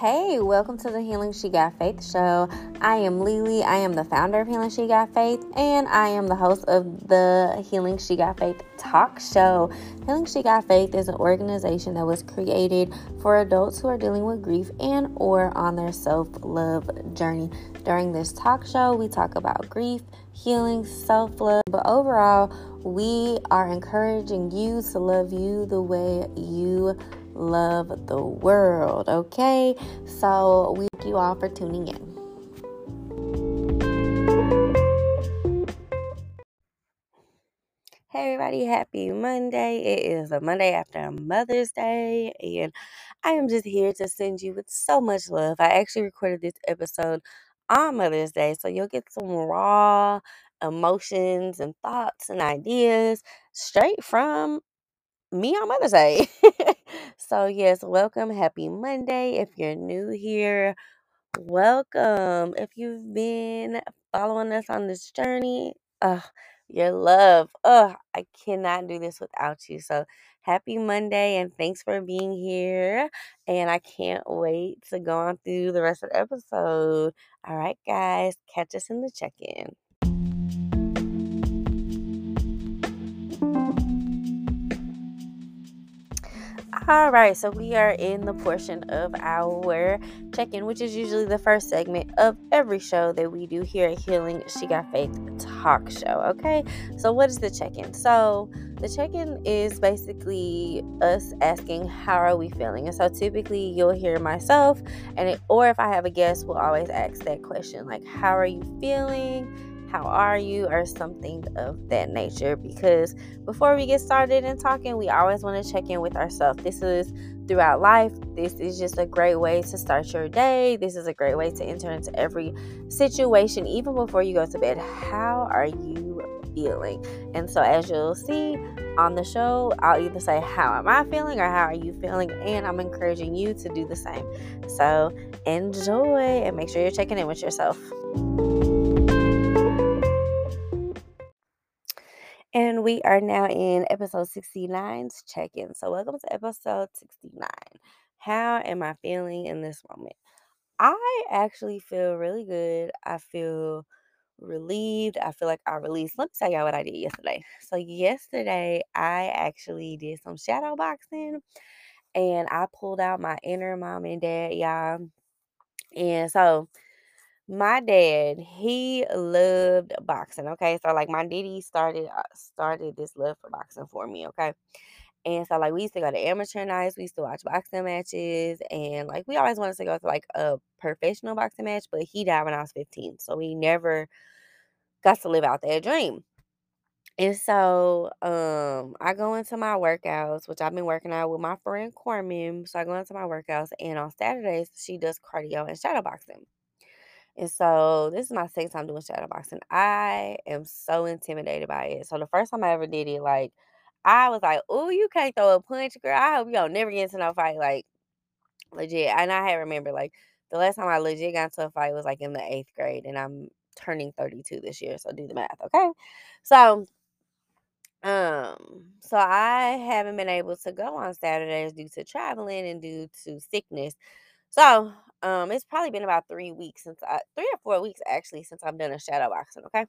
Hey, welcome to the Healing She Got Faith show. I am Lily. I am the founder of Healing She Got Faith, and I am the host of the Healing She Got Faith talk show. Healing She Got Faith is an organization that was created for adults who are dealing with grief and or on their self-love journey. During this talk show, we talk about grief, healing, self-love, but overall, we are encouraging you to love you the way you love the world. Okay, so we thank you all for tuning in. Hey everybody, happy Monday. It is a Monday after Mother's Day, and I am just here to send you with so much love. I actually recorded this episode on Mother's Day, so you'll get some raw emotions and thoughts and ideas straight from me on Mother's Day. so, yes, welcome. Happy Monday. If you're new here, welcome. If you've been following us on this journey, uh, your love. Oh, I cannot do this without you. So, happy Monday and thanks for being here. And I can't wait to go on through the rest of the episode. All right, guys, catch us in the check in. All right, so we are in the portion of our check in, which is usually the first segment of every show that we do here at Healing She Got Faith Talk Show. Okay, so what is the check in? So, the check in is basically us asking, How are we feeling? And so, typically, you'll hear myself, and it, or if I have a guest, we'll always ask that question like, How are you feeling? How are you, or something of that nature. Because before we get started and talking, we always want to check in with ourselves. This is throughout life. This is just a great way to start your day. This is a great way to enter into every situation, even before you go to bed. How are you feeling? And so, as you'll see on the show, I'll either say, How am I feeling? or How are you feeling? And I'm encouraging you to do the same. So, enjoy and make sure you're checking in with yourself. And we are now in episode 69's check in. So, welcome to episode 69. How am I feeling in this moment? I actually feel really good. I feel relieved. I feel like I released. Let me tell y'all what I did yesterday. So, yesterday, I actually did some shadow boxing and I pulled out my inner mom and dad, y'all. And so, my dad, he loved boxing, okay? So, like, my daddy started uh, started this love for boxing for me, okay? And so, like, we used to go to amateur nights. We used to watch boxing matches, and like, we always wanted to go to like a professional boxing match. But he died when I was 15, so we never got to live out that dream. And so, um, I go into my workouts, which I've been working out with my friend Corman. So I go into my workouts, and on Saturdays she does cardio and shadow boxing. And so this is my second time doing shadow boxing. I am so intimidated by it. So the first time I ever did it, like I was like, "Oh, you can't throw a punch, girl. I hope you don't never get into no fight." Like legit. And I had remember like the last time I legit got into a fight was like in the eighth grade, and I'm turning 32 this year. So do the math, okay? So um, so I haven't been able to go on Saturdays due to traveling and due to sickness. So, um, it's probably been about three weeks since I, three or four weeks actually, since I've done a shadow boxing. Okay.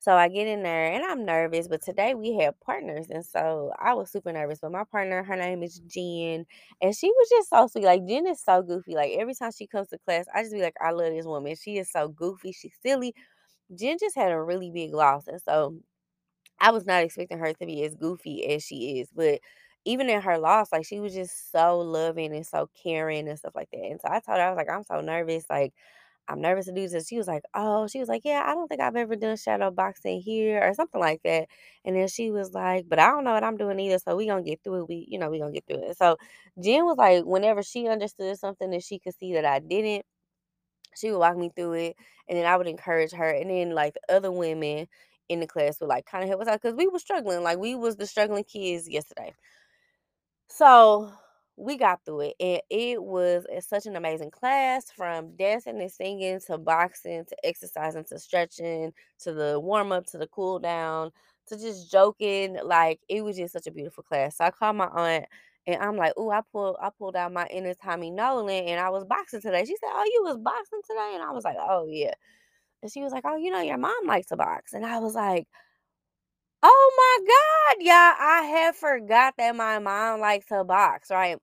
So I get in there and I'm nervous, but today we had partners. And so I was super nervous. But my partner, her name is Jen, and she was just so sweet. Like, Jen is so goofy. Like, every time she comes to class, I just be like, I love this woman. She is so goofy. She's silly. Jen just had a really big loss. And so I was not expecting her to be as goofy as she is. But even in her loss, like she was just so loving and so caring and stuff like that. And so I told her, I was like, I'm so nervous. Like, I'm nervous to do this. She was like, Oh, she was like, Yeah, I don't think I've ever done shadow boxing here or something like that. And then she was like, But I don't know what I'm doing either. So we gonna get through it. We, you know, we gonna get through it. So Jen was like, whenever she understood something that she could see that I didn't, she would walk me through it. And then I would encourage her. And then like the other women in the class would like kind of help us out because we were struggling. Like we was the struggling kids yesterday. So we got through it, and it was such an amazing class from dancing and singing to boxing to exercising to stretching to the warm up to the cool down to just joking. Like it was just such a beautiful class. So I called my aunt And I'm like, "Ooh, I pulled I pulled out my inner Tommy Nolan and I was boxing today." She said, "Oh, you was boxing today?" And I was like, "Oh, yeah." And she was like, "Oh, you know your mom likes to box." And I was like, "Oh my god, yeah, I had forgot that my mom likes to box, right?"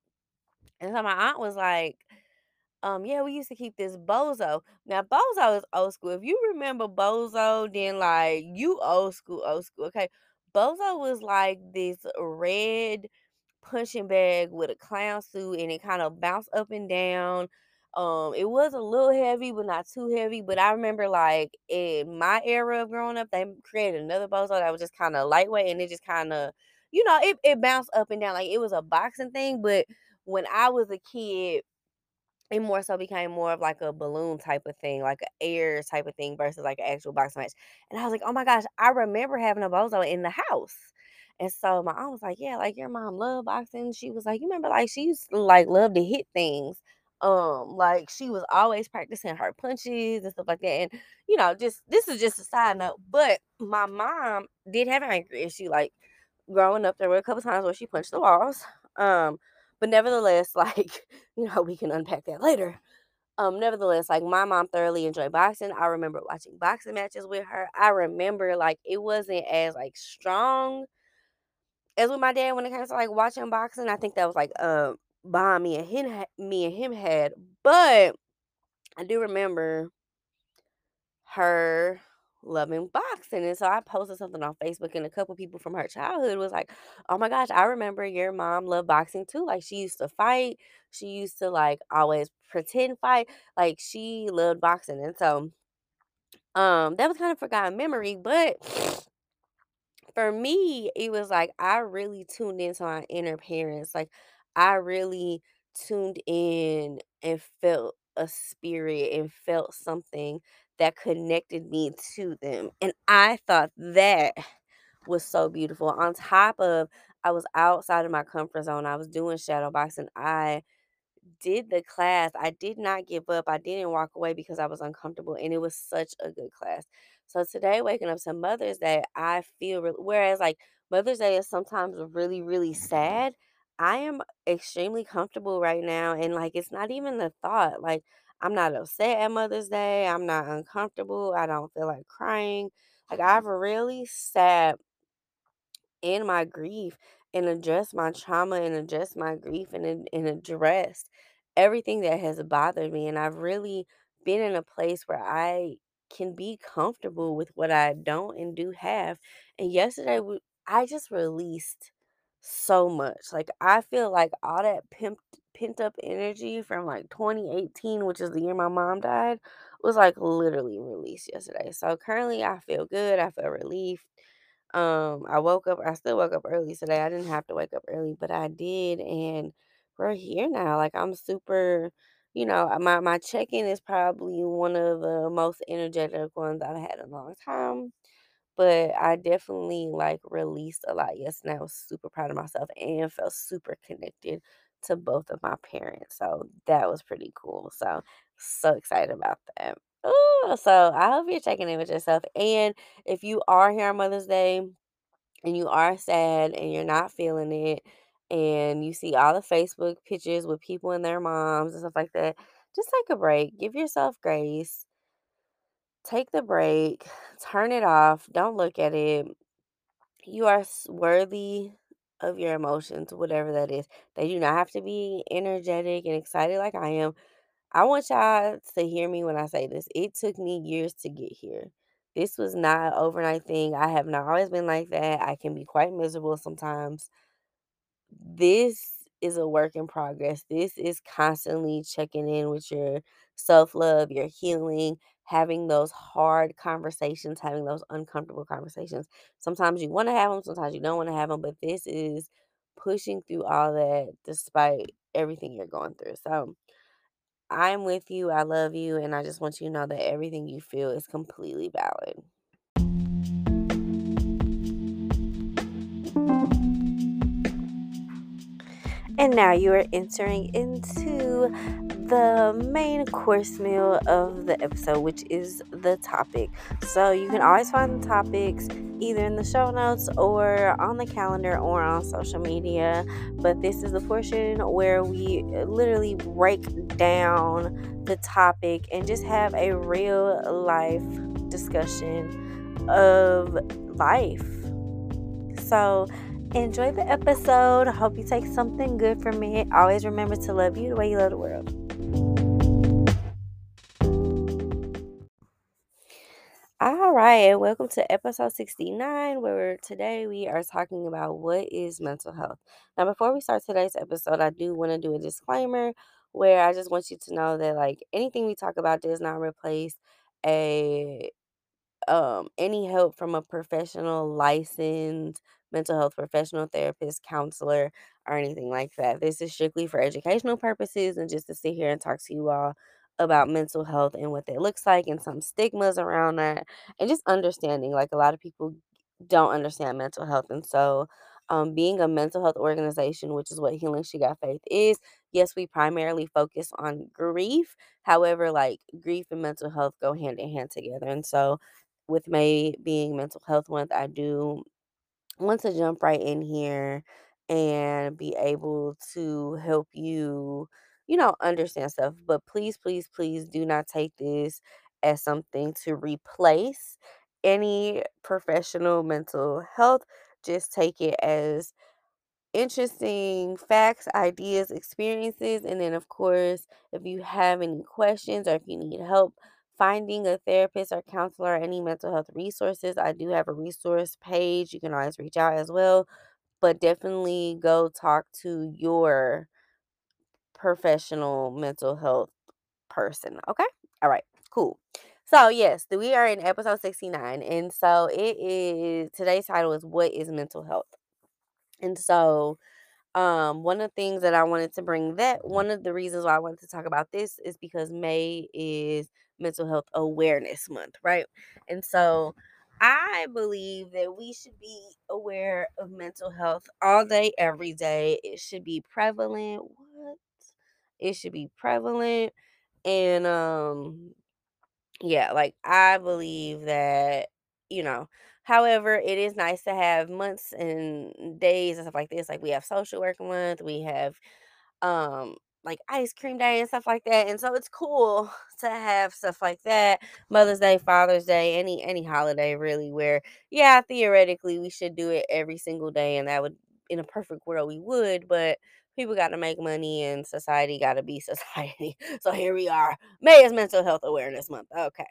And so my aunt was like, um, yeah, we used to keep this bozo. Now bozo is old school. If you remember bozo, then like you old school, old school. Okay. Bozo was like this red punching bag with a clown suit and it kind of bounced up and down. Um, it was a little heavy, but not too heavy. But I remember like in my era of growing up, they created another bozo that was just kind of lightweight and it just kind of, you know, it, it bounced up and down. Like it was a boxing thing. But when I was a kid, it more so became more of like a balloon type of thing, like an air type of thing versus like an actual boxing match. And I was like, oh my gosh, I remember having a bozo in the house. And so my aunt was like, yeah, like your mom loved boxing. She was like, you remember like she used to like love to hit things. Um, like she was always practicing her punches and stuff like that. And you know, just this is just a side note, but my mom did have an anger issue. Like growing up, there were a couple times where she punched the walls. Um, but nevertheless, like, you know, we can unpack that later. Um, nevertheless, like my mom thoroughly enjoyed boxing. I remember watching boxing matches with her. I remember like it wasn't as like strong as with my dad when it comes to like watching boxing. I think that was like uh bond me and him me and him had. But I do remember her loving boxing. And so I posted something on Facebook, and a couple people from her childhood was like, Oh my gosh, I remember your mom loved boxing too. Like she used to fight, she used to like always pretend fight. Like she loved boxing. And so um that was kind of forgotten memory, but for me, it was like I really tuned into my inner parents. Like I really tuned in and felt a spirit and felt something that connected me to them. And I thought that was so beautiful. On top of I was outside of my comfort zone. I was doing shadow boxing. I did the class. I did not give up. I didn't walk away because I was uncomfortable, and it was such a good class. So today, waking up to Mother's Day, I feel re- whereas like Mother's Day is sometimes really really sad. I am extremely comfortable right now, and like it's not even the thought. Like I'm not upset at Mother's Day. I'm not uncomfortable. I don't feel like crying. Like I've really sat in my grief and address my trauma and address my grief and, and address everything that has bothered me. And I've really been in a place where I can be comfortable with what I don't and do have. And yesterday, I just released so much. Like, I feel like all that pent, pent up energy from like 2018, which is the year my mom died, was like literally released yesterday. So currently, I feel good. I feel relief. Um, I woke up I still woke up early today. I didn't have to wake up early, but I did, and we're here now. Like I'm super, you know, uh, my my check-in is probably one of the most energetic ones I've had in a long time. But I definitely like released a lot yesterday. I was super proud of myself and felt super connected to both of my parents. So that was pretty cool. So so excited about that. Ooh, so I hope you're checking in with yourself. And if you are here on Mother's Day and you are sad and you're not feeling it, and you see all the Facebook pictures with people and their moms and stuff like that, just take a break. Give yourself grace. Take the break. Turn it off. Don't look at it. You are worthy of your emotions, whatever that is. They do not have to be energetic and excited like I am I want y'all to hear me when I say this. It took me years to get here. This was not an overnight thing. I have not always been like that. I can be quite miserable sometimes. This is a work in progress. This is constantly checking in with your self love, your healing, having those hard conversations, having those uncomfortable conversations. Sometimes you want to have them, sometimes you don't want to have them, but this is pushing through all that despite everything you're going through. So, I'm with you. I love you. And I just want you to know that everything you feel is completely valid. And now you are entering into the main course meal of the episode, which is the topic. So you can always find the topics either in the show notes or on the calendar or on social media. But this is the portion where we literally break down the topic and just have a real life discussion of life. So, enjoy the episode. I hope you take something good from it. Always remember to love you the way you love the world. All right, welcome to episode 69, where today we are talking about what is mental health. Now, before we start today's episode, I do want to do a disclaimer where I just want you to know that, like, anything we talk about does not replace a um, any help from a professional, licensed mental health professional, therapist, counselor, or anything like that. This is strictly for educational purposes and just to sit here and talk to you all about mental health and what that looks like and some stigmas around that and just understanding. Like a lot of people don't understand mental health. And so, um, being a mental health organization, which is what Healing She Got Faith is, yes, we primarily focus on grief. However, like grief and mental health go hand in hand together. And so, with May being Mental Health Month, I do want to jump right in here and be able to help you, you know, understand stuff. But please, please, please do not take this as something to replace any professional mental health. Just take it as interesting facts, ideas, experiences. And then, of course, if you have any questions or if you need help finding a therapist or counselor or any mental health resources, I do have a resource page. You can always reach out as well. But definitely go talk to your professional mental health person. Okay? All right, cool. So, yes, we are in episode 69. And so it is today's title is What is Mental Health? And so um, one of the things that I wanted to bring that one of the reasons why I wanted to talk about this is because May is Mental Health Awareness Month, right? And so I believe that we should be aware of mental health all day, every day. It should be prevalent. What? It should be prevalent. And um yeah, like I believe that, you know, however, it is nice to have months and days and stuff like this. Like we have social work month, we have um like ice cream day and stuff like that. And so it's cool to have stuff like that. Mother's Day, Father's Day, any any holiday really where yeah, theoretically we should do it every single day and that would in a perfect world we would, but people got to make money and society got to be society. So here we are. May is Mental Health Awareness Month. Okay.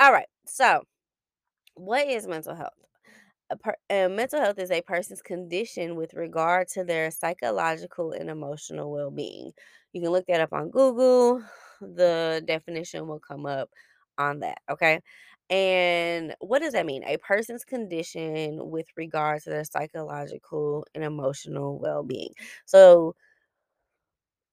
All right. So, what is mental health? A per- uh, mental health is a person's condition with regard to their psychological and emotional well being. You can look that up on Google. The definition will come up on that. Okay. And what does that mean? A person's condition with regard to their psychological and emotional well being. So,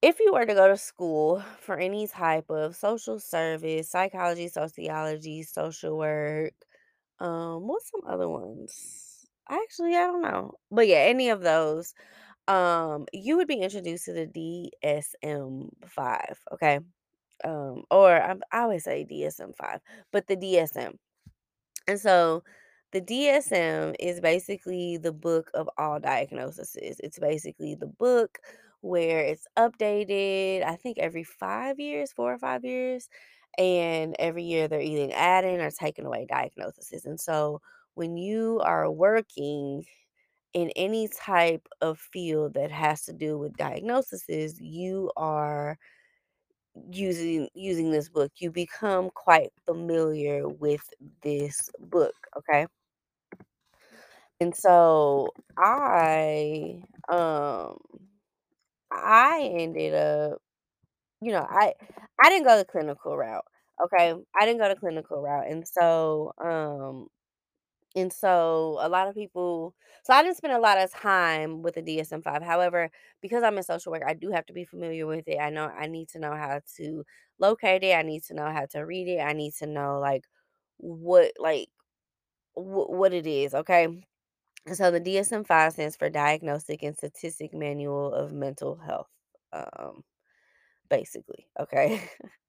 if you were to go to school for any type of social service, psychology, sociology, social work, um, what's some other ones? Actually, I don't know. But yeah, any of those, um, you would be introduced to the DSM-5, okay? Um, or I'm, I always say DSM-5, but the DSM. And so the DSM is basically the book of all diagnoses. It's basically the book where it's updated, I think every five years, four or five years. And every year they're either adding or taking away diagnoses. And so when you are working in any type of field that has to do with diagnoses, you are using using this book. You become quite familiar with this book, okay? And so I um I ended up, you know, I I didn't go the clinical route. Okay. I didn't go the clinical route. And so um and so a lot of people so I didn't spend a lot of time with the DSM-5. However, because I'm in social work, I do have to be familiar with it. I know I need to know how to locate it. I need to know how to read it. I need to know like what like wh- what it is, okay? So the DSM-5 stands for Diagnostic and Statistic Manual of Mental Health, um, basically, okay?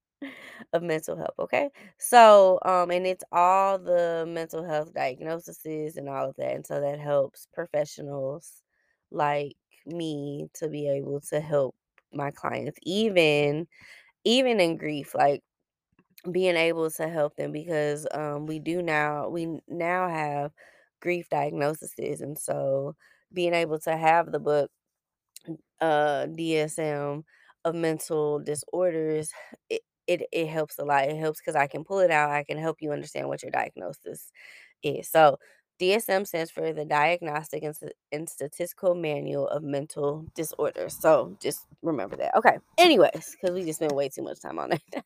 of mental health, okay? So, um, and it's all the mental health diagnoses and all of that. And so that helps professionals like me to be able to help my clients, even even in grief, like being able to help them because um we do now we now have grief diagnoses and so being able to have the book uh DSM of mental disorders, it it, it helps a lot. It helps because I can pull it out. I can help you understand what your diagnosis is. So DSM stands for the Diagnostic and, and Statistical Manual of Mental Disorders. So just remember that. Okay. Anyways, because we just spent way too much time on it.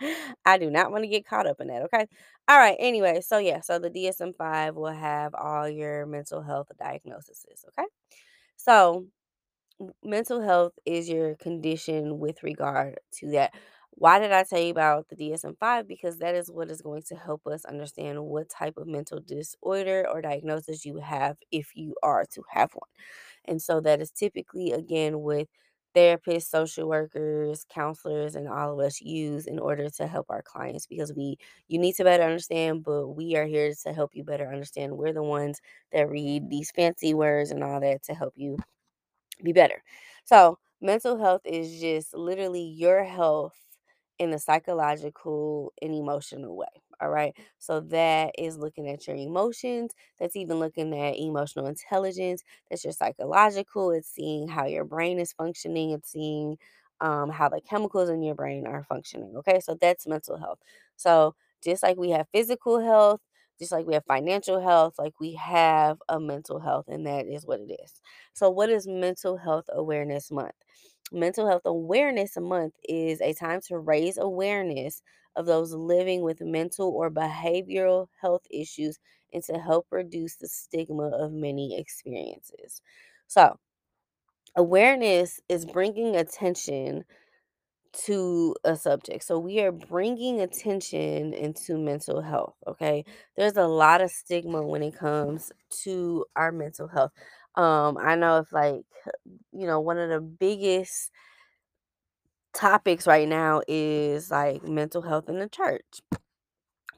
I do not want to get caught up in that. Okay. All right. Anyway, so yeah, so the DSM 5 will have all your mental health diagnoses. Okay. So mental health is your condition with regard to that. Why did I tell you about the DSM 5? Because that is what is going to help us understand what type of mental disorder or diagnosis you have if you are to have one. And so that is typically, again, with therapists, social workers, counselors, and all of us use in order to help our clients because we you need to better understand, but we are here to help you better understand. We're the ones that read these fancy words and all that to help you be better. So, mental health is just literally your health in a psychological and emotional way. All right. So, that is looking at your emotions. That's even looking at emotional intelligence. That's your psychological. It's seeing how your brain is functioning. It's seeing um, how the chemicals in your brain are functioning. Okay. So, that's mental health. So, just like we have physical health, just like we have financial health, like we have a mental health, and that is what it is. So, what is Mental Health Awareness Month? Mental Health Awareness Month is a time to raise awareness of those living with mental or behavioral health issues and to help reduce the stigma of many experiences. So, awareness is bringing attention to a subject. So we are bringing attention into mental health, okay? There's a lot of stigma when it comes to our mental health. Um I know if like you know, one of the biggest topics right now is like mental health in the church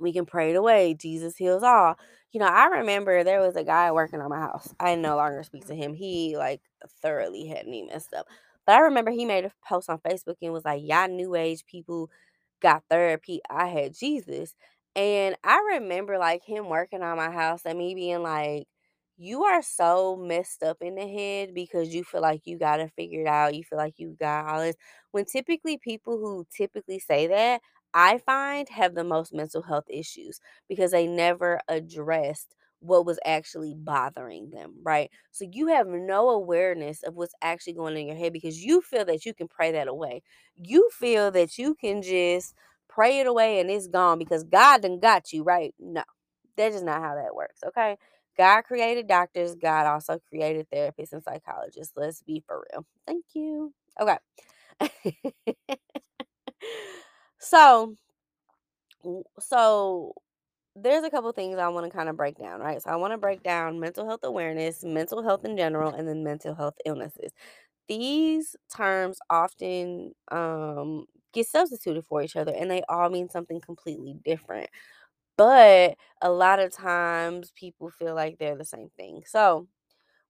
we can pray it away. Jesus heals all. You know, I remember there was a guy working on my house. I no longer speak to him. He like thoroughly had me messed up. But I remember he made a post on Facebook and was like, Y'all new age people got therapy. I had Jesus. And I remember like him working on my house and me being like, You are so messed up in the head because you feel like you got to figure it out. You feel like you got all this. When typically people who typically say that I find have the most mental health issues because they never addressed what was actually bothering them, right? So you have no awareness of what's actually going on in your head because you feel that you can pray that away. You feel that you can just pray it away and it's gone because God done got you, right? No, that's just not how that works, okay? God created doctors, God also created therapists and psychologists. Let's be for real. Thank you. Okay. so, so there's a couple things I want to kind of break down, right? So I want to break down mental health awareness, mental health in general, and then mental health illnesses. These terms often um, get substituted for each other, and they all mean something completely different. But a lot of times people feel like they're the same thing. So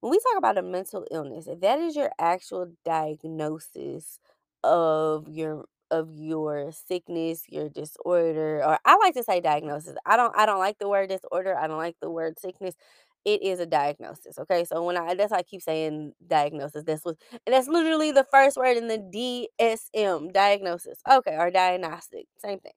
when we talk about a mental illness, if that is your actual diagnosis of your of your sickness, your disorder, or I like to say diagnosis. I don't I don't like the word disorder. I don't like the word sickness. It is a diagnosis. Okay. So when I that's why I keep saying diagnosis. That's what and that's literally the first word in the DSM diagnosis. Okay, or diagnostic. Same thing.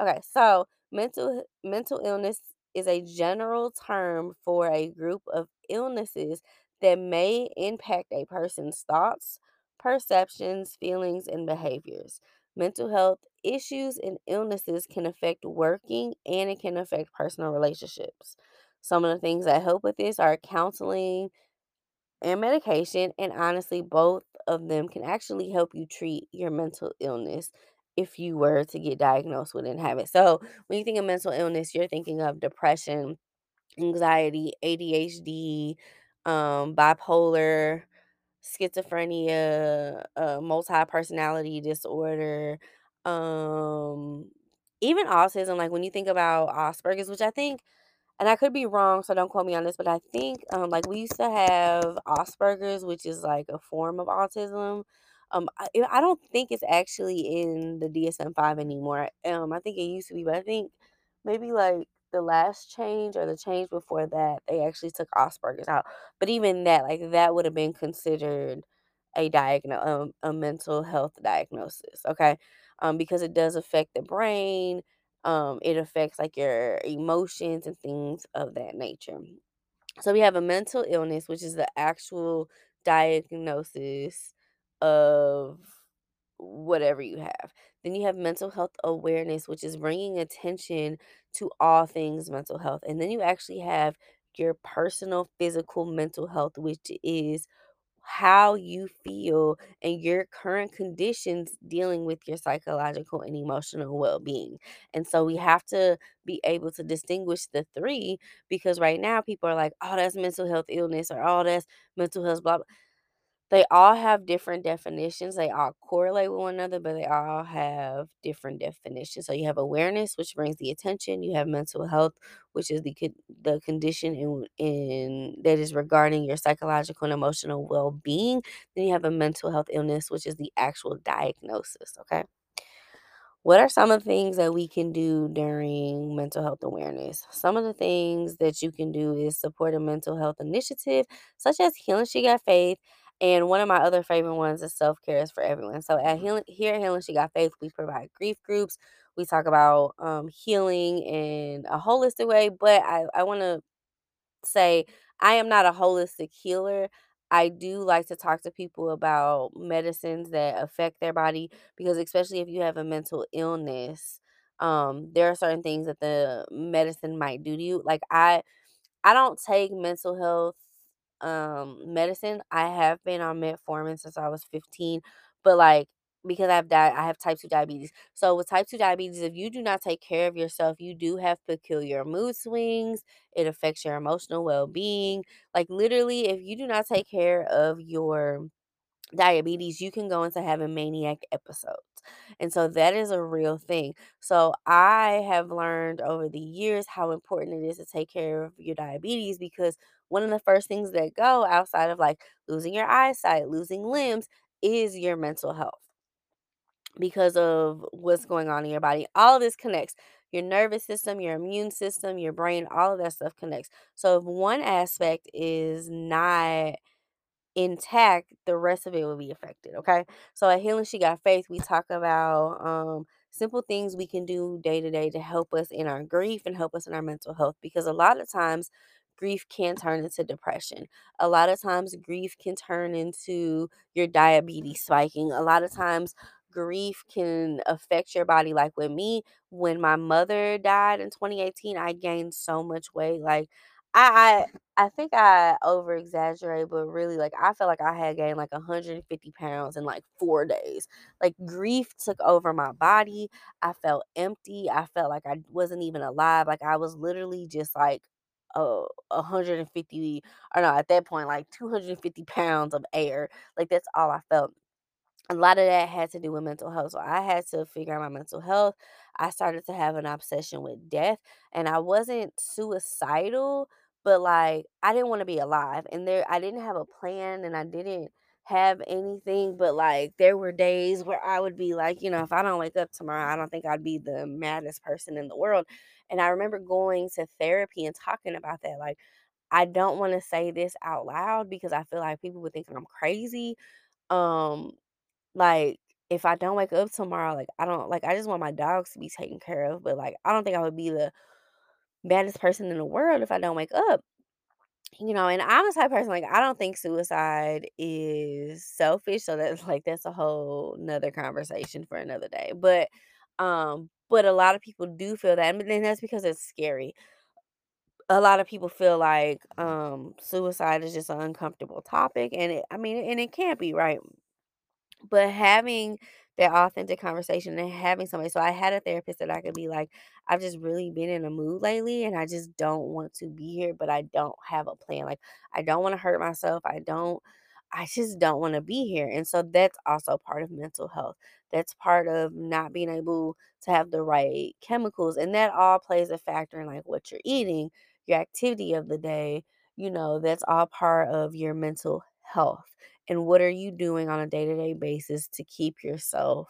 Okay, so mental mental illness is a general term for a group of illnesses that may impact a person's thoughts, perceptions, feelings, and behaviors. Mental health issues and illnesses can affect working and it can affect personal relationships. Some of the things that help with this are counseling, and medication. And honestly, both of them can actually help you treat your mental illness if you were to get diagnosed with it and have it. So, when you think of mental illness, you're thinking of depression, anxiety, ADHD, um, bipolar, schizophrenia, uh, multi personality disorder. um, even autism, like when you think about Asperger's, which I think and I could be wrong, so don't quote me on this, but I think um, like we used to have Asperger's, which is like a form of autism. Um, I, I don't think it's actually in the DSM five anymore. Um, I think it used to be, but I think maybe like the last change or the change before that, they actually took Asperger's out. But even that, like that would have been considered a diagno um, a mental health diagnosis. Okay, um, because it does affect the brain um, it affects like your emotions and things of that nature. So we have a mental illness, which is the actual diagnosis of whatever you have. Then you have mental health awareness, which is bringing attention to all things mental health. And then you actually have your personal physical mental health, which is how you feel and your current conditions dealing with your psychological and emotional well-being. And so we have to be able to distinguish the three because right now people are like, "Oh, that's mental health illness," or "Oh, that's mental health blah blah." They all have different definitions. They all correlate with one another, but they all have different definitions. So you have awareness, which brings the attention. You have mental health, which is the the condition in, in that is regarding your psychological and emotional well being. Then you have a mental health illness, which is the actual diagnosis. Okay. What are some of the things that we can do during mental health awareness? Some of the things that you can do is support a mental health initiative, such as Healing She Got Faith. And one of my other favorite ones is self care is for everyone. So at Healing, here at Healing She Got Faith, we provide grief groups. We talk about um, healing in a holistic way, but I, I want to say I am not a holistic healer. I do like to talk to people about medicines that affect their body because especially if you have a mental illness, um, there are certain things that the medicine might do to you. Like I I don't take mental health um medicine. I have been on metformin since I was 15, but like because I've di- I have type 2 diabetes. So with type 2 diabetes, if you do not take care of yourself, you do have peculiar mood swings. It affects your emotional well-being. Like literally, if you do not take care of your diabetes, you can go into having maniac episodes. And so that is a real thing. So I have learned over the years how important it is to take care of your diabetes because one of the first things that go outside of like losing your eyesight, losing limbs is your mental health because of what's going on in your body. All of this connects. Your nervous system, your immune system, your brain, all of that stuff connects. So if one aspect is not intact, the rest of it will be affected. Okay. So at Healing She Got Faith, we talk about um simple things we can do day to day to help us in our grief and help us in our mental health because a lot of times grief can turn into depression. A lot of times grief can turn into your diabetes spiking. A lot of times grief can affect your body like with me when my mother died in 2018 I gained so much weight like I I think I over exaggerate, but really, like, I felt like I had gained like 150 pounds in like four days. Like, grief took over my body. I felt empty. I felt like I wasn't even alive. Like, I was literally just like uh, 150, or no, at that point, like 250 pounds of air. Like, that's all I felt a lot of that had to do with mental health. So I had to figure out my mental health. I started to have an obsession with death, and I wasn't suicidal, but like I didn't want to be alive. And there, I didn't have a plan, and I didn't have anything. But like there were days where I would be like, you know, if I don't wake up tomorrow, I don't think I'd be the maddest person in the world. And I remember going to therapy and talking about that. Like, I don't want to say this out loud because I feel like people would think I'm crazy. Um, like, if I don't wake up tomorrow, like, I don't like, I just want my dogs to be taken care of, but, like, I don't think I would be the baddest person in the world if I don't wake up, you know, and I'm the type of person, like, I don't think suicide is selfish, so that's, like, that's a whole whole 'nother conversation for another day, but, um, but a lot of people do feel that, and then that's because it's scary. A lot of people feel like, um, suicide is just an uncomfortable topic, and it I mean, and it can't be, right? But having that authentic conversation and having somebody so I had a therapist that I could be like, "I've just really been in a mood lately and I just don't want to be here, but I don't have a plan. Like, I don't wanna hurt myself. I don't I just don't want to be here. And so that's also part of mental health. That's part of not being able to have the right chemicals. And that all plays a factor in like what you're eating, your activity of the day. You know, that's all part of your mental health. And what are you doing on a day to day basis to keep yourself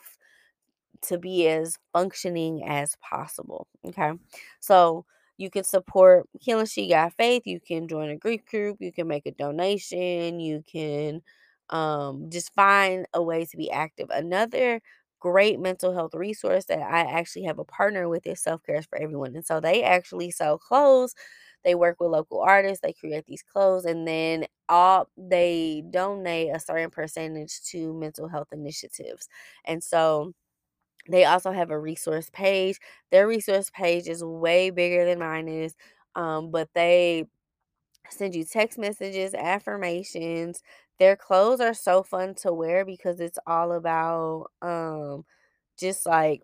to be as functioning as possible. Okay. So you can support Healing She Got Faith. You can join a grief group. You can make a donation. You can um, just find a way to be active. Another great mental health resource that I actually have a partner with is Self Care is for Everyone. And so they actually sell clothes. They work with local artists. They create these clothes, and then all they donate a certain percentage to mental health initiatives. And so they also have a resource page. Their resource page is way bigger than mine is, um, but they send you text messages, affirmations. Their clothes are so fun to wear because it's all about um, just like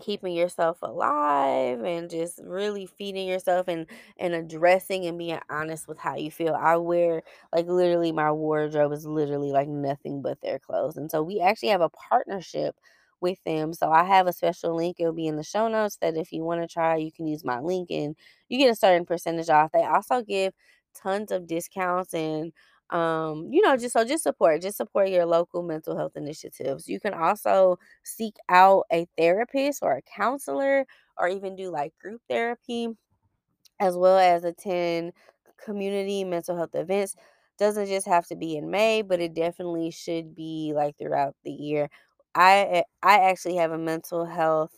keeping yourself alive and just really feeding yourself and and addressing and being honest with how you feel. I wear like literally my wardrobe is literally like nothing but their clothes. And so we actually have a partnership with them. So I have a special link. It'll be in the show notes that if you want to try, you can use my link and you get a certain percentage off. They also give tons of discounts and um you know just so just support just support your local mental health initiatives you can also seek out a therapist or a counselor or even do like group therapy as well as attend community mental health events. Doesn't just have to be in May, but it definitely should be like throughout the year. I I actually have a mental health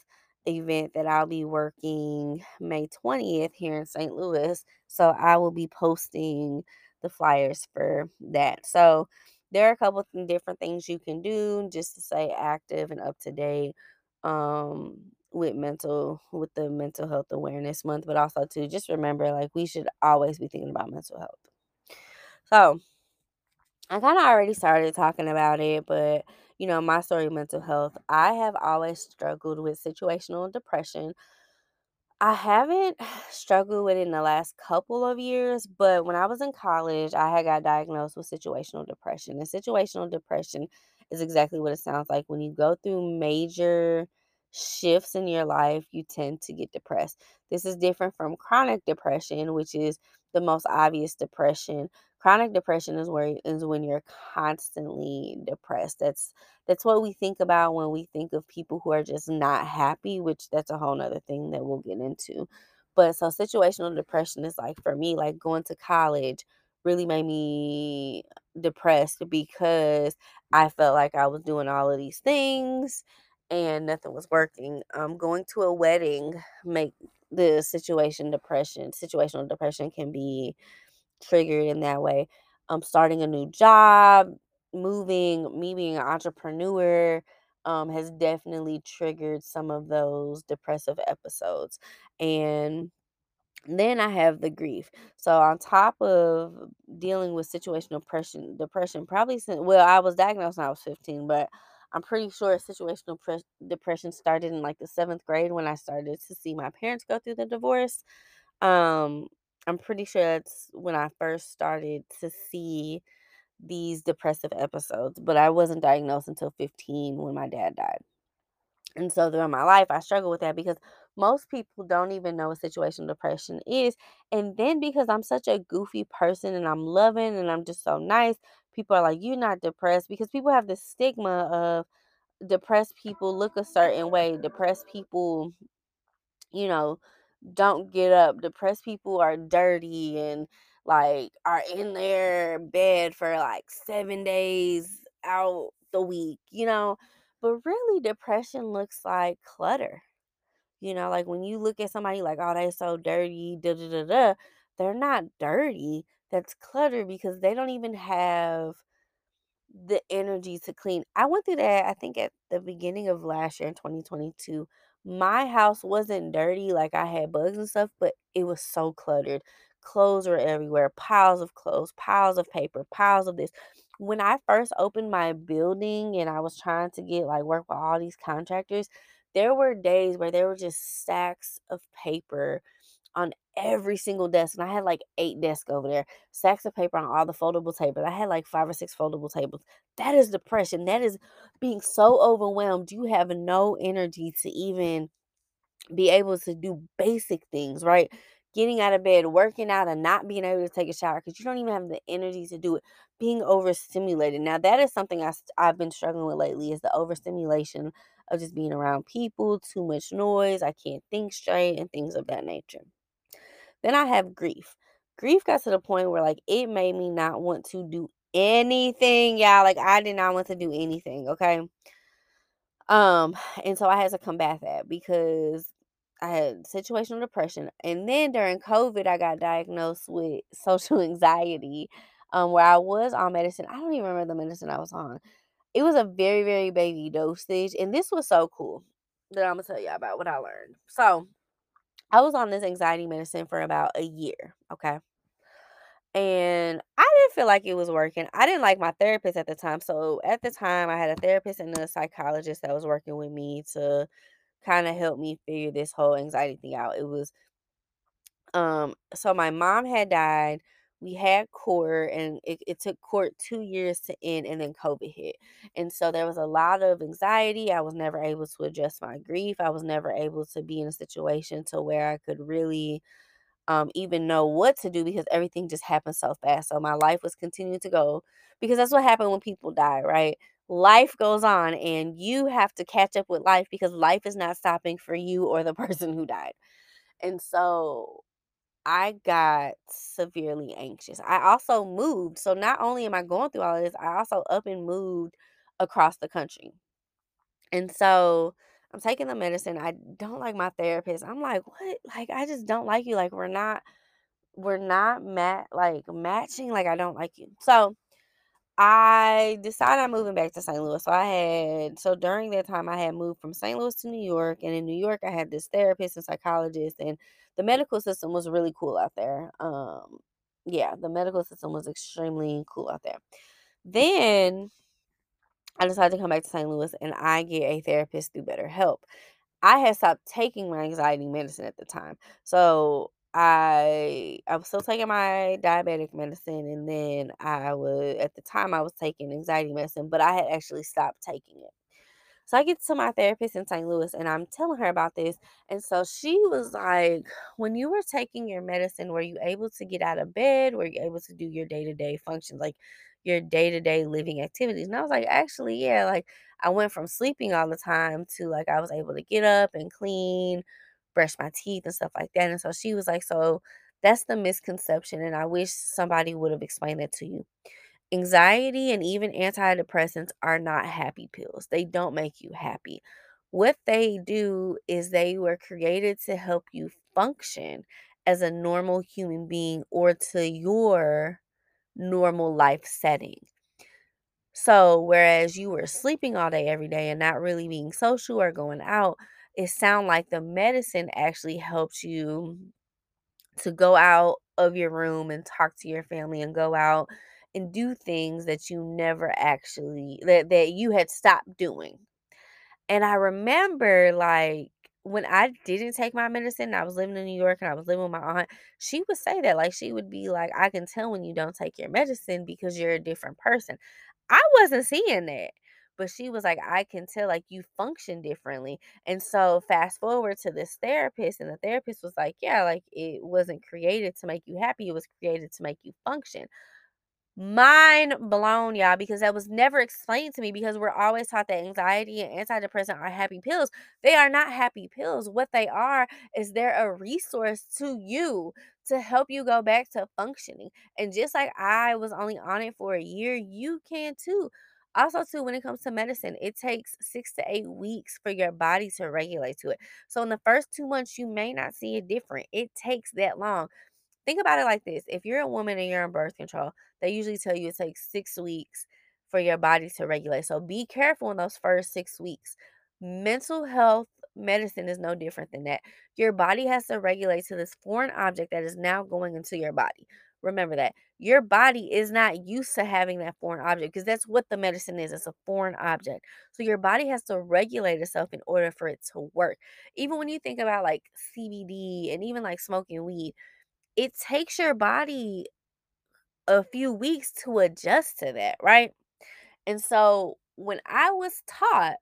event that I'll be working May 20th here in St. Louis. So I will be posting the flyers for that. So there are a couple of different things you can do just to stay active and up to date um with mental with the mental health awareness month but also to just remember like we should always be thinking about mental health so i kind of already started talking about it but you know my story mental health i have always struggled with situational depression I haven't struggled with it in the last couple of years, but when I was in college, I had got diagnosed with situational depression. And situational depression is exactly what it sounds like. When you go through major shifts in your life, you tend to get depressed. This is different from chronic depression, which is the most obvious depression. Chronic depression is where is when you're constantly depressed. That's that's what we think about when we think of people who are just not happy, which that's a whole nother thing that we'll get into. But so situational depression is like for me, like going to college really made me depressed because I felt like I was doing all of these things and nothing was working. Um, going to a wedding make the situation depression, situational depression can be triggered in that way. Um, starting a new job, moving, me being an entrepreneur, um, has definitely triggered some of those depressive episodes. And then I have the grief. So on top of dealing with situational depression, depression probably since well, I was diagnosed when I was 15, but I'm pretty sure situational pre- depression started in like the seventh grade when I started to see my parents go through the divorce. Um, I'm pretty sure that's when I first started to see these depressive episodes, but I wasn't diagnosed until 15 when my dad died. And so throughout my life, I struggle with that because most people don't even know what situational depression is. And then because I'm such a goofy person and I'm loving and I'm just so nice, people are like, You're not depressed because people have this stigma of depressed people look a certain way. Depressed people, you know, don't get up. Depressed people are dirty and like are in their bed for like seven days out the week, you know. But really, depression looks like clutter. You know, like when you look at somebody like, oh, they're so dirty, da da da da, they're not dirty. That's clutter because they don't even have the energy to clean. I went through that, I think, at the beginning of last year in 2022. My house wasn't dirty, like I had bugs and stuff, but it was so cluttered. Clothes were everywhere, piles of clothes, piles of paper, piles of this. When I first opened my building and I was trying to get like work with all these contractors, there were days where there were just stacks of paper on every single desk. And I had like eight desks over there, sacks of paper on all the foldable tables. I had like five or six foldable tables. That is depression. That is being so overwhelmed. You have no energy to even be able to do basic things, right? Getting out of bed, working out, and not being able to take a shower because you don't even have the energy to do it. Being overstimulated. Now, that is something I, I've been struggling with lately is the overstimulation of just being around people, too much noise, I can't think straight, and things of that nature. Then I have grief. Grief got to the point where like it made me not want to do anything, y'all. Like I did not want to do anything, okay? Um, and so I had to combat that because I had situational depression. And then during COVID, I got diagnosed with social anxiety, um, where I was on medicine. I don't even remember the medicine I was on. It was a very, very baby dosage. And this was so cool that I'm gonna tell y'all about what I learned. So I was on this anxiety medicine for about a year, okay? And I didn't feel like it was working. I didn't like my therapist at the time. So at the time, I had a therapist and a psychologist that was working with me to kind of help me figure this whole anxiety thing out. It was um so my mom had died. We had court and it, it took court two years to end and then COVID hit. And so there was a lot of anxiety. I was never able to adjust my grief. I was never able to be in a situation to where I could really um, even know what to do because everything just happened so fast. So my life was continuing to go because that's what happened when people die, right? Life goes on and you have to catch up with life because life is not stopping for you or the person who died. And so I got severely anxious. I also moved. So not only am I going through all of this, I also up and moved across the country. And so I'm taking the medicine. I don't like my therapist. I'm like, what? Like, I just don't like you. Like, we're not, we're not mat like matching. Like, I don't like you. So I decided I'm moving back to St. Louis. So I had so during that time I had moved from St. Louis to New York, and in New York I had this therapist and psychologist, and the medical system was really cool out there. Um, yeah, the medical system was extremely cool out there. Then I decided to come back to St. Louis, and I get a therapist through BetterHelp. I had stopped taking my anxiety medicine at the time. So I I was still taking my diabetic medicine and then I was at the time I was taking anxiety medicine, but I had actually stopped taking it. So I get to my therapist in St. Louis and I'm telling her about this. And so she was like, When you were taking your medicine, were you able to get out of bed? Were you able to do your day to day functions, like your day to day living activities? And I was like, Actually, yeah. Like I went from sleeping all the time to like I was able to get up and clean, brush my teeth and stuff like that. And so she was like, So that's the misconception. And I wish somebody would have explained that to you. Anxiety and even antidepressants are not happy pills. They don't make you happy. What they do is they were created to help you function as a normal human being or to your normal life setting. So, whereas you were sleeping all day every day and not really being social or going out, it sound like the medicine actually helps you to go out of your room and talk to your family and go out and do things that you never actually that, that you had stopped doing. And I remember like when I didn't take my medicine, I was living in New York and I was living with my aunt, she would say that. Like she would be like, I can tell when you don't take your medicine because you're a different person. I wasn't seeing that. But she was like, I can tell like you function differently. And so fast forward to this therapist, and the therapist was like, Yeah, like it wasn't created to make you happy, it was created to make you function mind blown, y'all, because that was never explained to me because we're always taught that anxiety and antidepressant are happy pills. They are not happy pills. What they are is they're a resource to you to help you go back to functioning. And just like I was only on it for a year, you can too. Also, too, when it comes to medicine, it takes six to eight weeks for your body to regulate to it. So, in the first two months, you may not see it different. It takes that long. Think about it like this if you're a woman and you're on birth control, they usually tell you it takes six weeks for your body to regulate. So be careful in those first six weeks. Mental health medicine is no different than that. Your body has to regulate to this foreign object that is now going into your body. Remember that. Your body is not used to having that foreign object because that's what the medicine is. It's a foreign object. So your body has to regulate itself in order for it to work. Even when you think about like CBD and even like smoking weed, it takes your body a few weeks to adjust to that, right? And so when I was taught,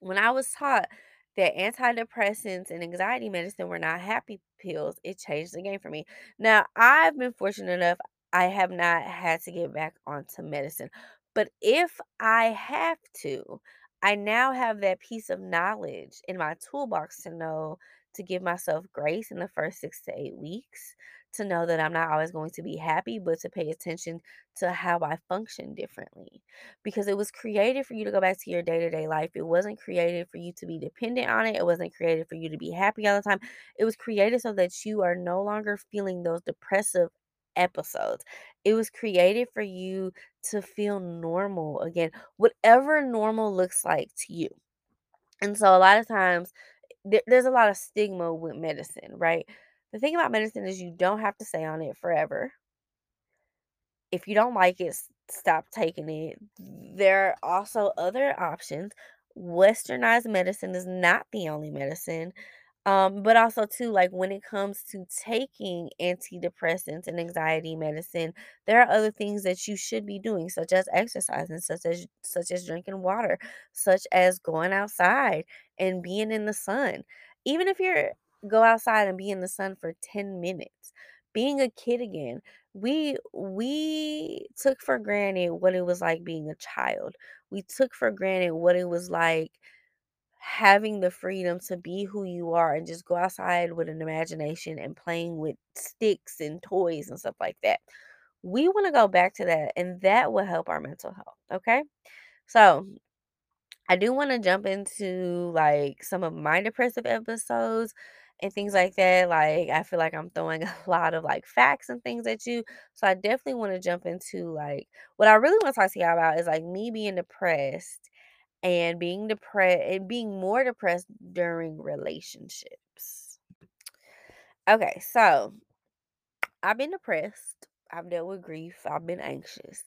when I was taught that antidepressants and anxiety medicine were not happy pills, it changed the game for me. Now, I've been fortunate enough, I have not had to get back onto medicine. But if I have to, I now have that piece of knowledge in my toolbox to know to give myself grace in the first six to eight weeks, to know that I'm not always going to be happy, but to pay attention to how I function differently because it was created for you to go back to your day to day life. It wasn't created for you to be dependent on it. It wasn't created for you to be happy all the time. It was created so that you are no longer feeling those depressive episodes. It was created for you to feel normal again, whatever normal looks like to you. And so a lot of times there, there's a lot of stigma with medicine, right? The thing about medicine is you don't have to stay on it forever if you don't like it, stop taking it. There are also other options. Westernized medicine is not the only medicine. Um, but also too, like when it comes to taking antidepressants and anxiety medicine, there are other things that you should be doing, such as exercising, such as such as drinking water, such as going outside and being in the sun. Even if you're go outside and be in the sun for 10 minutes, being a kid again. We we took for granted what it was like being a child. We took for granted what it was like having the freedom to be who you are and just go outside with an imagination and playing with sticks and toys and stuff like that. We want to go back to that, and that will help our mental health. Okay. So, I do want to jump into like some of my depressive episodes and things like that. Like, I feel like I'm throwing a lot of like facts and things at you. So, I definitely want to jump into like what I really want to talk to y'all about is like me being depressed and being depressed and being more depressed during relationships. Okay, so I've been depressed. I've dealt with grief. I've been anxious.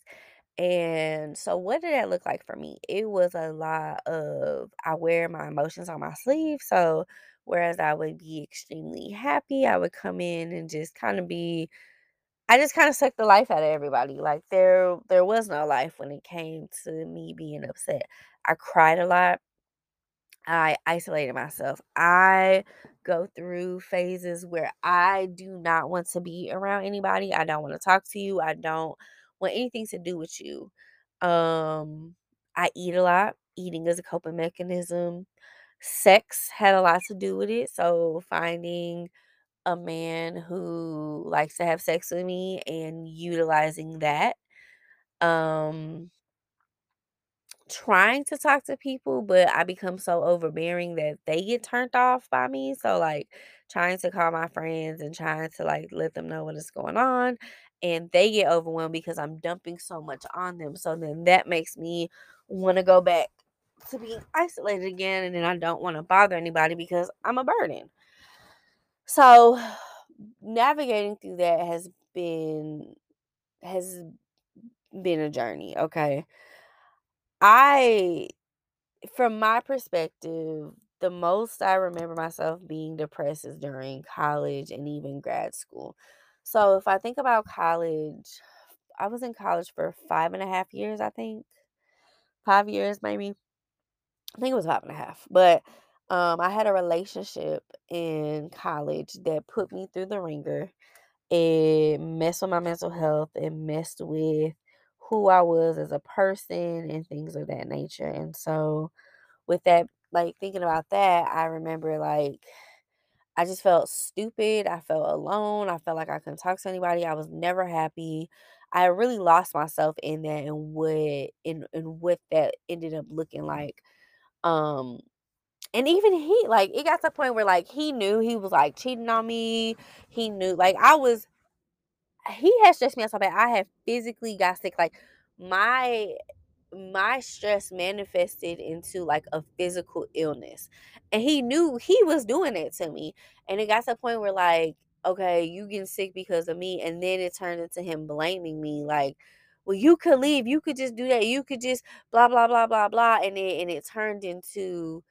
And so, what did that look like for me? It was a lot of I wear my emotions on my sleeve. So, whereas I would be extremely happy, I would come in and just kind of be, I just kind of sucked the life out of everybody. Like there, there was no life when it came to me being upset. I cried a lot. I isolated myself. I go through phases where I do not want to be around anybody. I don't want to talk to you. I don't want anything to do with you. Um, I eat a lot. Eating is a coping mechanism. Sex had a lot to do with it. So finding a man who likes to have sex with me and utilizing that. Um, trying to talk to people, but I become so overbearing that they get turned off by me. So like trying to call my friends and trying to like let them know what is going on and they get overwhelmed because I'm dumping so much on them. So then that makes me want to go back to being isolated again and then I don't want to bother anybody because I'm a burden. So navigating through that has been has been a journey, okay? I From my perspective, the most I remember myself being depressed is during college and even grad school. So if I think about college, I was in college for five and a half years, I think. Five years, maybe. I think it was five and a half. But um, I had a relationship in college that put me through the ringer. It messed with my mental health. It messed with who I was as a person and things of that nature. And so with that, like thinking about that, I remember like I just felt stupid. I felt alone. I felt like I couldn't talk to anybody. I was never happy. I really lost myself in that and what in and what that ended up looking like. Um and even he like it got to the point where like he knew he was like cheating on me. He knew like I was he has stressed me out so bad. I have physically got sick. Like my my stress manifested into like a physical illness. And he knew he was doing it to me. And it got to the point where like okay, you getting sick because of me. And then it turned into him blaming me, like, well, you could leave. You could just do that. You could just blah, blah, blah, blah, blah. And it, and it turned into,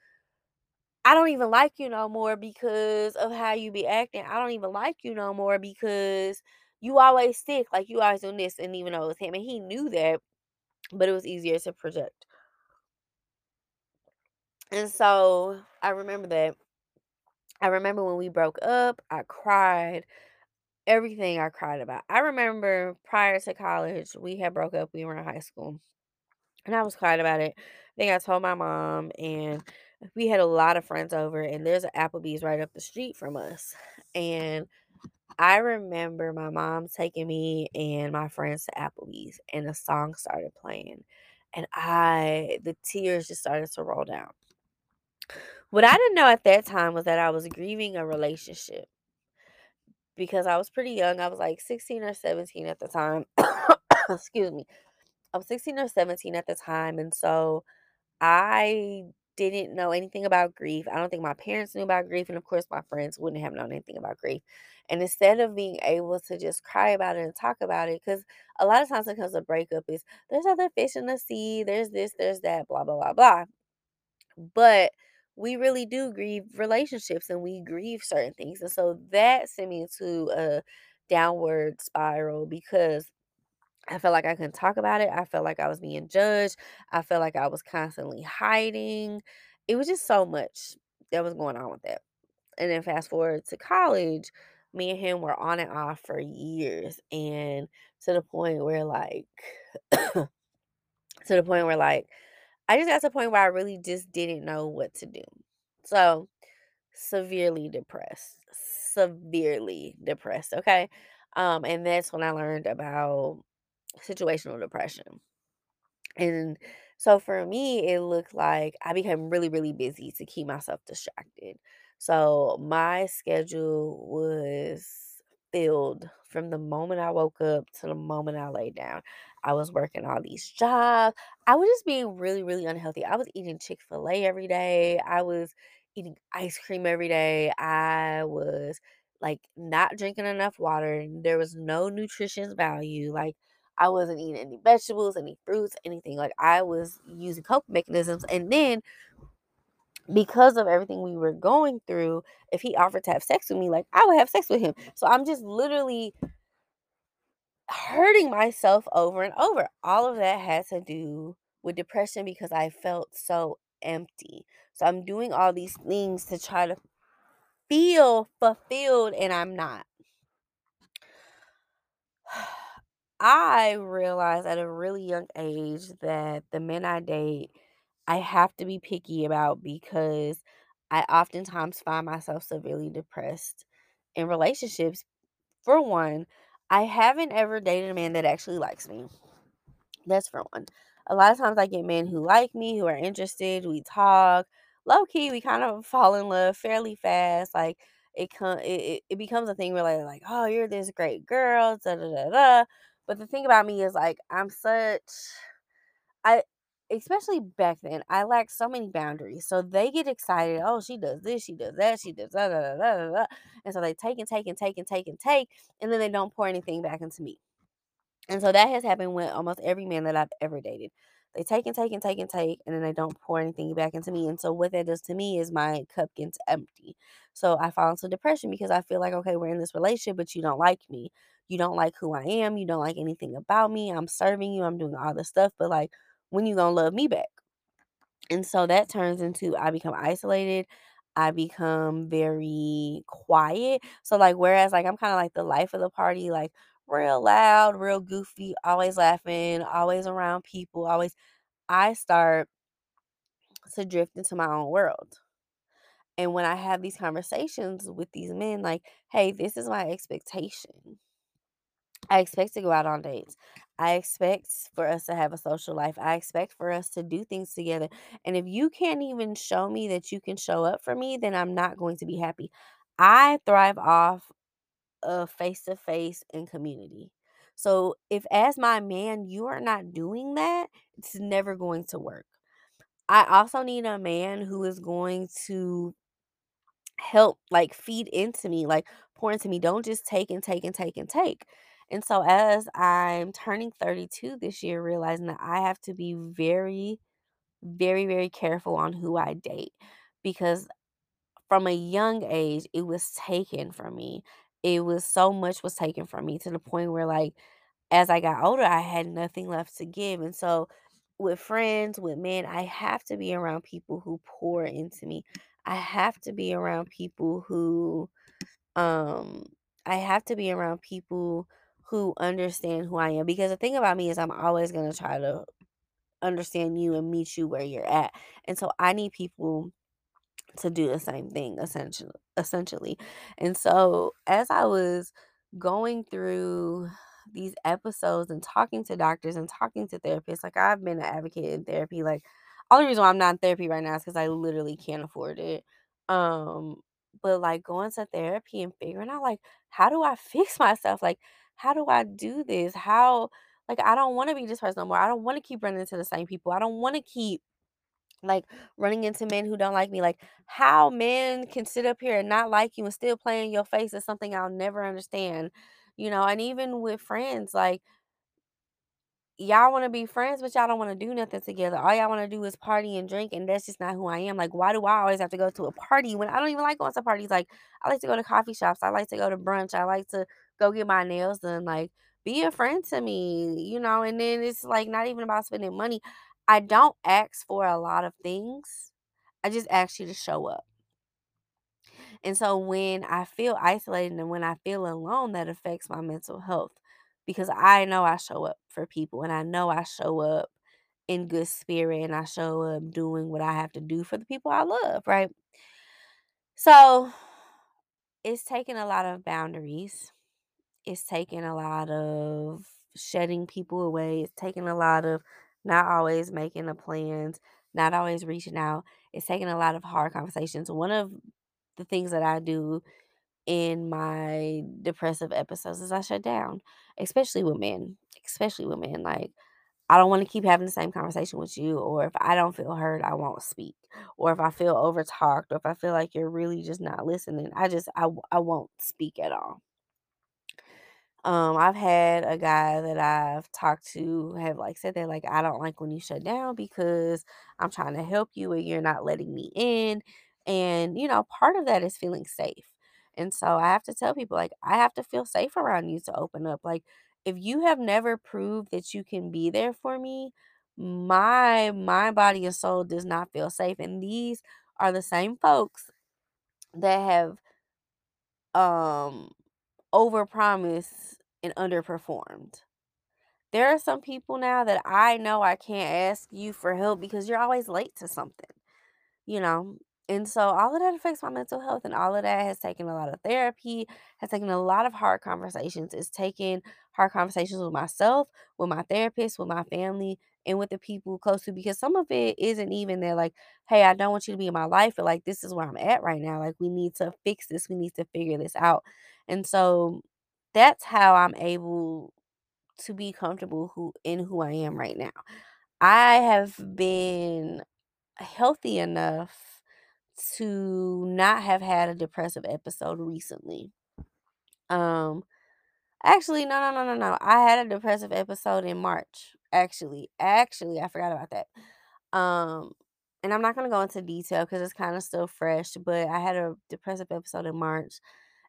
I don't even like you no more because of how you be acting. I don't even like you no more because you always sick. Like, you always doing this. And even though it was him, and he knew that, but it was easier to project. And so I remember that. I remember when we broke up, I cried everything I cried about. I remember prior to college, we had broke up, we were in high school, and I was crying about it. I think I told my mom, and we had a lot of friends over, and there's an Applebee's right up the street from us. And I remember my mom taking me and my friends to Applebee's, and a song started playing, and I, the tears just started to roll down. What I didn't know at that time was that I was grieving a relationship because I was pretty young. I was like 16 or 17 at the time. Excuse me. I was 16 or 17 at the time. And so I didn't know anything about grief. I don't think my parents knew about grief. And of course, my friends wouldn't have known anything about grief. And instead of being able to just cry about it and talk about it, because a lot of times when it comes to breakup is there's other fish in the sea, there's this, there's that, blah, blah, blah, blah. But we really do grieve relationships and we grieve certain things. And so that sent me into a downward spiral because I felt like I couldn't talk about it. I felt like I was being judged. I felt like I was constantly hiding. It was just so much that was going on with that. And then fast forward to college, me and him were on and off for years. And to the point where, like, to the point where, like, I just got to the point where I really just didn't know what to do. So, severely depressed. Severely depressed, okay? Um, and that's when I learned about situational depression. And so for me, it looked like I became really, really busy to keep myself distracted. So my schedule was filled from the moment I woke up to the moment I laid down. I was working all these jobs. I was just being really, really unhealthy. I was eating Chick fil A every day. I was eating ice cream every day. I was like not drinking enough water. There was no nutrition value. Like, I wasn't eating any vegetables, any fruits, anything. Like I was using coping mechanisms. And then because of everything we were going through, if he offered to have sex with me, like I would have sex with him. So I'm just literally hurting myself over and over. All of that had to do with depression because I felt so empty. So I'm doing all these things to try to feel fulfilled and I'm not. I realized at a really young age that the men I date, I have to be picky about because I oftentimes find myself severely depressed in relationships. For one, I haven't ever dated a man that actually likes me. That's for one. A lot of times I get men who like me, who are interested, we talk. Low key, we kind of fall in love fairly fast. Like it come it, it, it becomes a thing where like, like, oh, you're this great girl, da da da da. But the thing about me is like I'm such I especially back then, I lacked so many boundaries. So they get excited. Oh, she does this, she does that, she does da da da da da. da." And so they take and take and take and take and take, and then they don't pour anything back into me. And so that has happened with almost every man that I've ever dated. They take and take and take and take, and then they don't pour anything back into me. And so what that does to me is my cup gets empty. So I fall into depression because I feel like, okay, we're in this relationship, but you don't like me. You don't like who I am. You don't like anything about me. I'm serving you. I'm doing all this stuff. But like, when you gonna love me back? And so that turns into I become isolated. I become very quiet. So like whereas like I'm kind of like the life of the party, like real loud, real goofy, always laughing, always around people, always I start to drift into my own world. And when I have these conversations with these men, like, hey, this is my expectation. I expect to go out on dates. I expect for us to have a social life. I expect for us to do things together. And if you can't even show me that you can show up for me, then I'm not going to be happy. I thrive off of face to face and community. So if as my man you are not doing that, it's never going to work. I also need a man who is going to help like feed into me, like pour into me. Don't just take and take and take and take. And so as I'm turning 32 this year, realizing that I have to be very, very, very careful on who I date because from a young age, it was taken from me. It was so much was taken from me to the point where like as I got older, I had nothing left to give. And so with friends, with men, I have to be around people who pour into me. I have to be around people who um I have to be around people who understand who I am because the thing about me is I'm always going to try to understand you and meet you where you're at. And so I need people to do the same thing essentially essentially. And so as I was going through these episodes and talking to doctors and talking to therapists, like I've been an advocate in therapy. Like only reason why I'm not in therapy right now is because I literally can't afford it. Um, but like going to therapy and figuring out like how do I fix myself? Like how do I do this? How like I don't want to be this person no more. I don't want to keep running into the same people. I don't want to keep like running into men who don't like me like how men can sit up here and not like you and still play in your face is something i'll never understand you know and even with friends like y'all want to be friends but y'all don't want to do nothing together. All y'all want to do is party and drink and that's just not who i am. Like why do i always have to go to a party when i don't even like going to parties? Like i like to go to coffee shops. I like to go to brunch. I like to go get my nails done. Like be a friend to me you know and then it's like not even about spending money i don't ask for a lot of things I just ask you to show up. And so when I feel isolated and when I feel alone, that affects my mental health because I know I show up for people and I know I show up in good spirit and I show up doing what I have to do for the people I love, right? So it's taken a lot of boundaries. It's taken a lot of shedding people away. It's taken a lot of not always making the plans, not always reaching out. It's taking a lot of hard conversations. One of the things that I do in my depressive episodes is I shut down, especially with men, especially with men. Like, I don't want to keep having the same conversation with you, or if I don't feel heard, I won't speak, or if I feel overtalked, or if I feel like you're really just not listening, I just I, I won't speak at all. Um, I've had a guy that I've talked to have like said that like I don't like when you shut down because I'm trying to help you and you're not letting me in. And you know, part of that is feeling safe. And so I have to tell people like I have to feel safe around you to open up. Like if you have never proved that you can be there for me, my my body and soul does not feel safe. And these are the same folks that have um overpromised and underperformed. There are some people now that I know I can't ask you for help because you're always late to something you know? And so all of that affects my mental health and all of that has taken a lot of therapy, has taken a lot of hard conversations. It's taken hard conversations with myself, with my therapist, with my family, and with the people close to because some of it isn't even that like, hey, I don't want you to be in my life, but like this is where I'm at right now. Like we need to fix this, we need to figure this out. And so that's how I'm able to be comfortable who in who I am right now. I have been healthy enough to not have had a depressive episode recently. Um, actually, no, no, no, no, no. I had a depressive episode in March. Actually, actually, I forgot about that. Um, and I'm not gonna go into detail because it's kind of still fresh. But I had a depressive episode in March,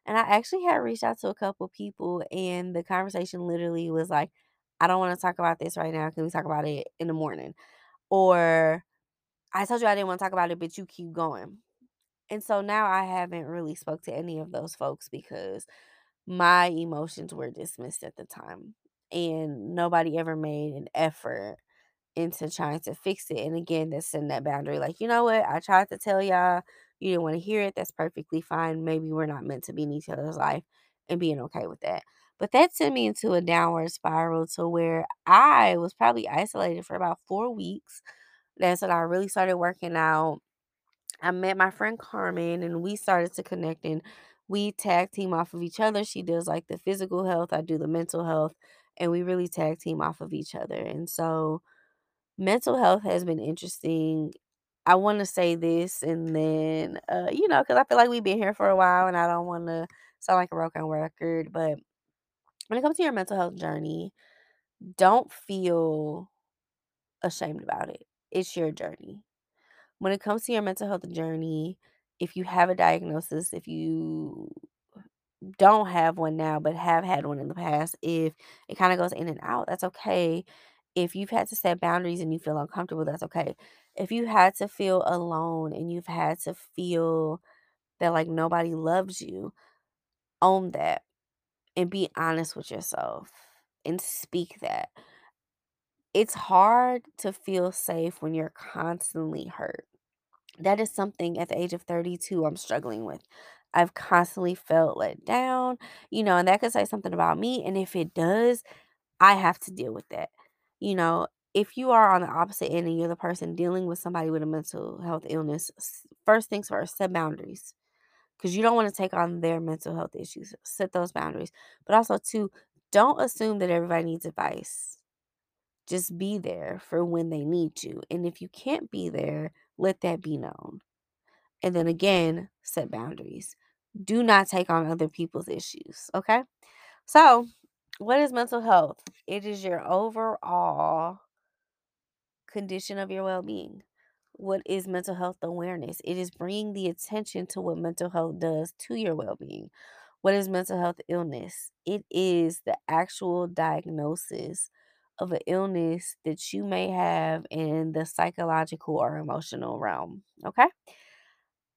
and I actually had reached out to a couple people, and the conversation literally was like, "I don't want to talk about this right now. Can we talk about it in the morning?" Or I told you I didn't want to talk about it, but you keep going. And so now I haven't really spoke to any of those folks because my emotions were dismissed at the time. And nobody ever made an effort into trying to fix it. And again, that's setting that boundary. Like, you know what? I tried to tell y'all, you didn't want to hear it. That's perfectly fine. Maybe we're not meant to be in each other's life and being okay with that. But that sent me into a downward spiral to where I was probably isolated for about four weeks. That's when I really started working out I met my friend Carmen and we started to connect and we tag team off of each other. She does like the physical health, I do the mental health, and we really tag team off of each other. And so mental health has been interesting. I want to say this and then, uh, you know, because I feel like we've been here for a while and I don't want to sound like a broken record. But when it comes to your mental health journey, don't feel ashamed about it. It's your journey. When it comes to your mental health journey, if you have a diagnosis, if you don't have one now but have had one in the past, if it kind of goes in and out, that's okay. If you've had to set boundaries and you feel uncomfortable, that's okay. If you had to feel alone and you've had to feel that like nobody loves you, own that and be honest with yourself and speak that. It's hard to feel safe when you're constantly hurt. That is something at the age of 32 I'm struggling with. I've constantly felt let down, you know, and that could say something about me. And if it does, I have to deal with that. You know, if you are on the opposite end and you're the person dealing with somebody with a mental health illness, first things first, set boundaries because you don't want to take on their mental health issues. Set those boundaries. But also, two, don't assume that everybody needs advice. Just be there for when they need you. And if you can't be there, let that be known. And then again, set boundaries. Do not take on other people's issues. Okay. So, what is mental health? It is your overall condition of your well being. What is mental health awareness? It is bringing the attention to what mental health does to your well being. What is mental health illness? It is the actual diagnosis of an illness that you may have in the psychological or emotional realm. Okay?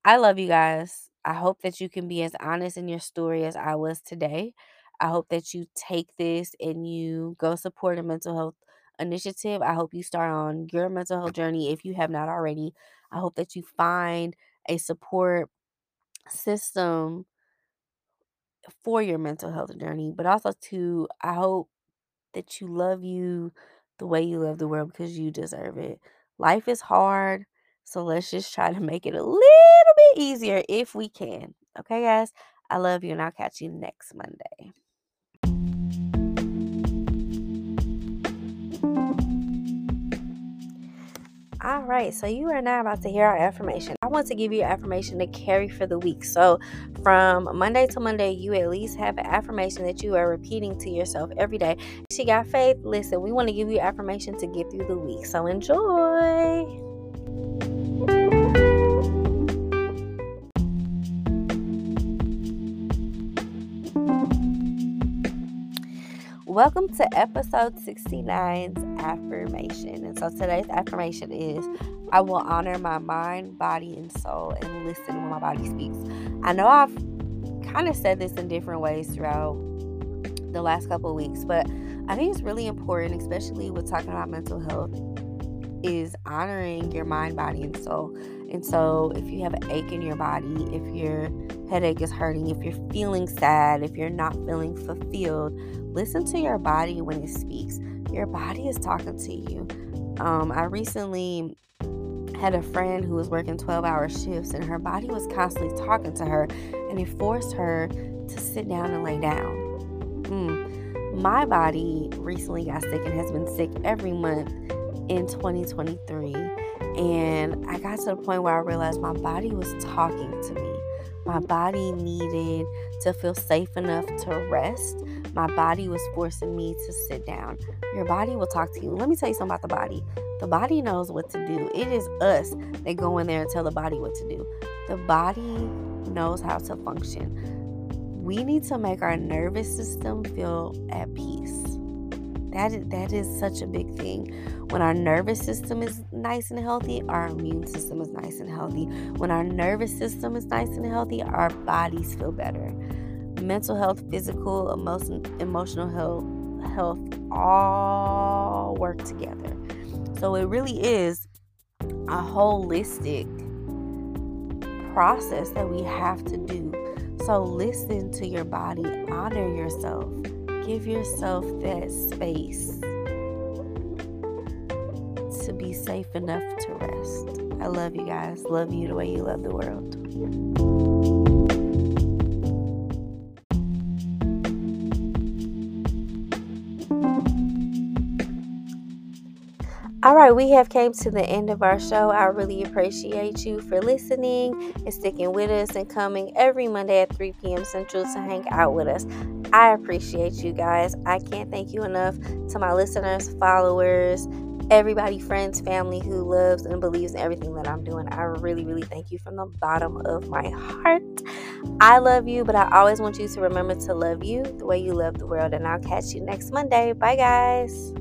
I love you guys. I hope that you can be as honest in your story as I was today. I hope that you take this and you go support a mental health initiative. I hope you start on your mental health journey if you have not already. I hope that you find a support system for your mental health journey, but also to I hope that you love you the way you love the world because you deserve it. Life is hard, so let's just try to make it a little bit easier if we can. Okay, guys? I love you, and I'll catch you next Monday. All right, so you are now about to hear our affirmation. I want to give you an affirmation to carry for the week. So, from Monday to Monday, you at least have an affirmation that you are repeating to yourself every day. She got faith. Listen, we want to give you affirmation to get through the week. So, enjoy. Welcome to episode 69's affirmation. And so today's affirmation is I will honor my mind, body, and soul and listen when my body speaks. I know I've kind of said this in different ways throughout the last couple of weeks, but I think it's really important, especially with talking about mental health, is honoring your mind, body, and soul. And so, if you have an ache in your body, if your headache is hurting, if you're feeling sad, if you're not feeling fulfilled, listen to your body when it speaks. Your body is talking to you. Um, I recently had a friend who was working 12 hour shifts, and her body was constantly talking to her, and it forced her to sit down and lay down. Mm. My body recently got sick and has been sick every month in 2023. And I got to the point where I realized my body was talking to me. My body needed to feel safe enough to rest. My body was forcing me to sit down. Your body will talk to you. Let me tell you something about the body. The body knows what to do. It is us that go in there and tell the body what to do. The body knows how to function. We need to make our nervous system feel at peace. That is, that is such a big thing. When our nervous system is nice and healthy, our immune system is nice and healthy. When our nervous system is nice and healthy, our bodies feel better. Mental health, physical, emotion, emotional health, health all work together. So it really is a holistic process that we have to do. So listen to your body, honor yourself give yourself that space to be safe enough to rest. I love you guys. Love you the way you love the world. All right, we have came to the end of our show. I really appreciate you for listening and sticking with us and coming every Monday at 3 p.m. Central to hang out with us. I appreciate you guys. I can't thank you enough to my listeners, followers, everybody, friends, family who loves and believes in everything that I'm doing. I really, really thank you from the bottom of my heart. I love you, but I always want you to remember to love you the way you love the world. And I'll catch you next Monday. Bye, guys.